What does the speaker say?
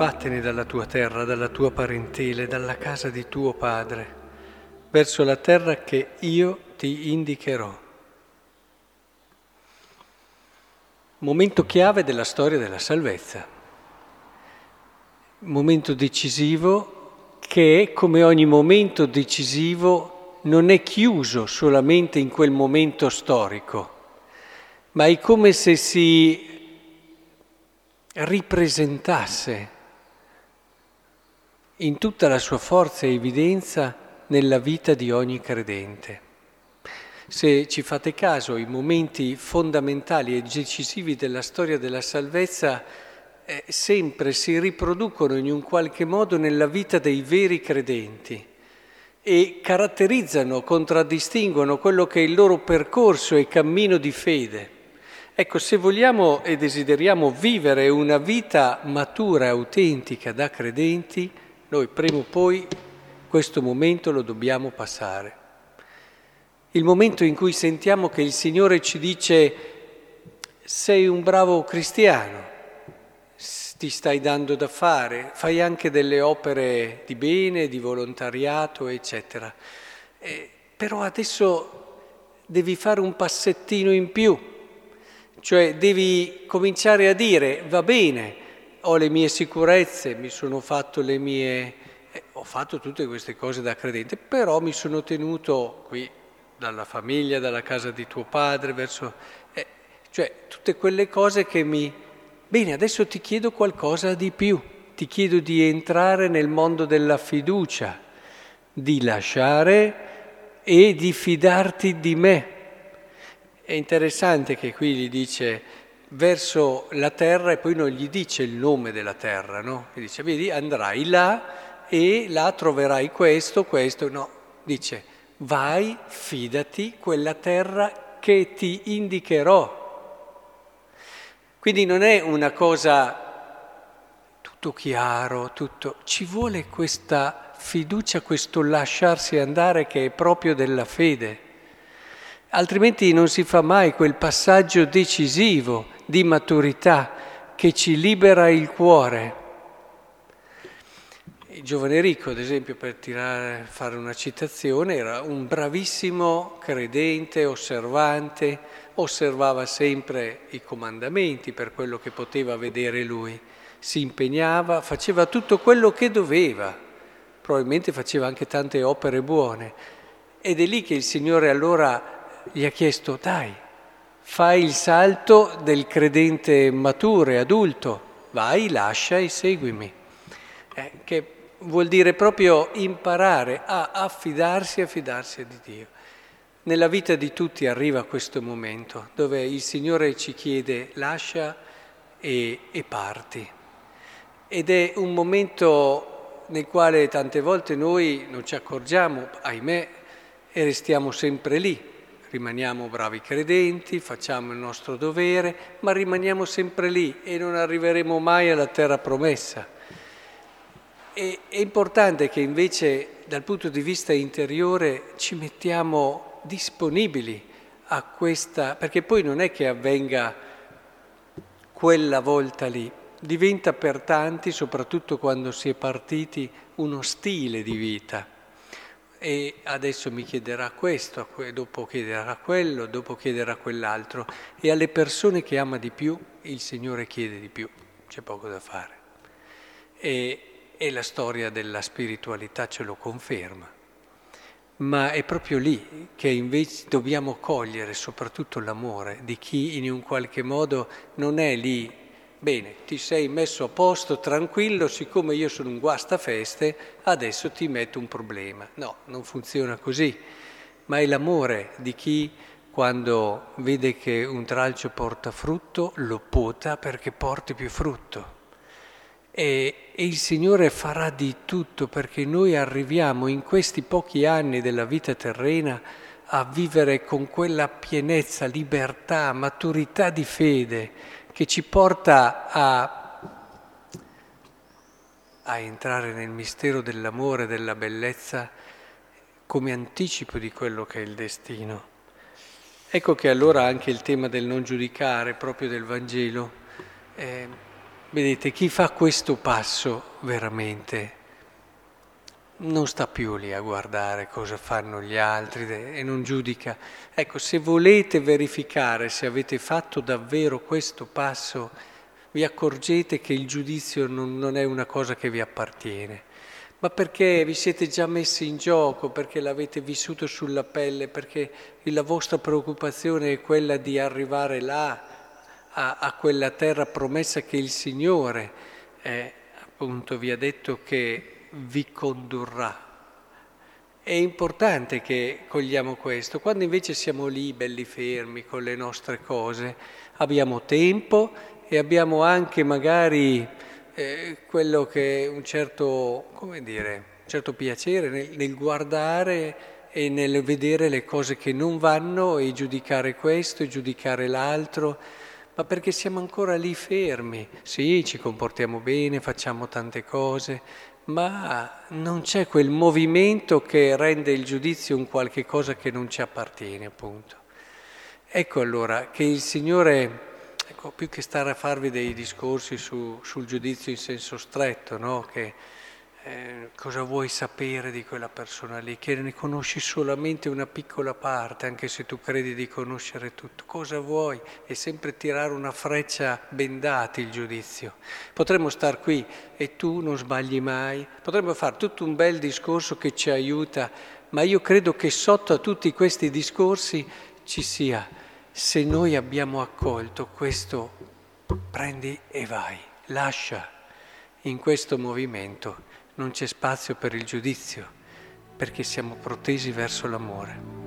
vattene dalla tua terra, dalla tua parentela, dalla casa di tuo padre, verso la terra che io ti indicherò. Momento chiave della storia della salvezza, momento decisivo che, come ogni momento decisivo, non è chiuso solamente in quel momento storico, ma è come se si ripresentasse in tutta la sua forza e evidenza nella vita di ogni credente. Se ci fate caso, i momenti fondamentali e decisivi della storia della salvezza eh, sempre si riproducono in un qualche modo nella vita dei veri credenti e caratterizzano, contraddistinguono quello che è il loro percorso e cammino di fede. Ecco, se vogliamo e desideriamo vivere una vita matura e autentica da credenti, noi prima o poi questo momento lo dobbiamo passare. Il momento in cui sentiamo che il Signore ci dice sei un bravo cristiano, ti stai dando da fare, fai anche delle opere di bene, di volontariato, eccetera. Eh, però adesso devi fare un passettino in più cioè devi cominciare a dire, va bene, ho le mie sicurezze, mi sono fatto le mie... Eh, ho fatto tutte queste cose da credente, però mi sono tenuto qui dalla famiglia, dalla casa di tuo padre, verso... Eh, cioè tutte quelle cose che mi... Bene, adesso ti chiedo qualcosa di più, ti chiedo di entrare nel mondo della fiducia, di lasciare e di fidarti di me. È interessante che qui gli dice verso la terra e poi non gli dice il nome della terra, no? Gli dice, vedi, andrai là e là troverai questo, questo, no, dice, vai, fidati, quella terra che ti indicherò. Quindi non è una cosa tutto chiaro, tutto, ci vuole questa fiducia, questo lasciarsi andare che è proprio della fede altrimenti non si fa mai quel passaggio decisivo di maturità che ci libera il cuore. Il giovane ricco, ad esempio, per tirare, fare una citazione, era un bravissimo credente, osservante, osservava sempre i comandamenti per quello che poteva vedere lui, si impegnava, faceva tutto quello che doveva, probabilmente faceva anche tante opere buone. Ed è lì che il Signore allora gli ha chiesto, dai, fai il salto del credente maturo e adulto, vai, lascia e seguimi. Eh, che vuol dire proprio imparare a affidarsi e affidarsi di Dio. Nella vita di tutti arriva questo momento dove il Signore ci chiede lascia e, e parti. Ed è un momento nel quale tante volte noi non ci accorgiamo, ahimè, e restiamo sempre lì, rimaniamo bravi credenti, facciamo il nostro dovere, ma rimaniamo sempre lì e non arriveremo mai alla terra promessa. E, è importante che invece dal punto di vista interiore ci mettiamo disponibili a questa, perché poi non è che avvenga quella volta lì, diventa per tanti, soprattutto quando si è partiti, uno stile di vita e adesso mi chiederà questo, dopo chiederà quello, dopo chiederà quell'altro e alle persone che ama di più il Signore chiede di più, c'è poco da fare. E, e la storia della spiritualità ce lo conferma. Ma è proprio lì che invece dobbiamo cogliere soprattutto l'amore di chi in un qualche modo non è lì Bene, ti sei messo a posto, tranquillo, siccome io sono un guastafeste, adesso ti metto un problema. No, non funziona così, ma è l'amore di chi quando vede che un tralcio porta frutto, lo pota perché porti più frutto. E, e, il Signore farà di tutto perché noi arriviamo in questi pochi anni della vita terrena a vivere con quella pienezza, libertà, maturità di fede che ci porta a, a entrare nel mistero dell'amore, della bellezza, come anticipo di quello che è il destino. Ecco che allora anche il tema del non giudicare, proprio del Vangelo, eh, vedete, chi fa questo passo veramente non sta più lì a guardare cosa fanno gli altri e non giudica. Ecco, se volete verificare se avete fatto davvero questo passo, vi accorgete che il giudizio non, non è una cosa che vi appartiene, ma perché vi siete già messi in gioco, perché l'avete vissuto sulla pelle, perché la vostra preoccupazione è quella di arrivare là, a, a quella terra promessa che il Signore eh, appunto vi ha detto che vi condurrà. È importante che cogliamo questo. Quando invece siamo lì, belli fermi, con le nostre cose, abbiamo tempo e abbiamo anche magari eh, quello che è un certo, come dire, un certo piacere nel, nel guardare e nel vedere le cose che non vanno e giudicare questo e giudicare l'altro ma perché siamo ancora lì fermi. Sì, ci comportiamo bene, facciamo tante cose, ma non c'è quel movimento che rende il giudizio un qualche cosa che non ci appartiene, appunto. Ecco allora che il Signore, ecco, più che stare a farvi dei discorsi su, sul giudizio in senso stretto, no? che eh, cosa vuoi sapere di quella persona lì, che ne conosci solamente una piccola parte, anche se tu credi di conoscere tutto. Cosa vuoi? È sempre tirare una freccia bendata il giudizio. Potremmo star qui e tu non sbagli mai, potremmo fare tutto un bel discorso che ci aiuta, ma io credo che sotto a tutti questi discorsi ci sia, se noi abbiamo accolto questo, prendi e vai, lascia in questo movimento non c'è spazio per il giudizio, perché siamo protesi verso l'amore.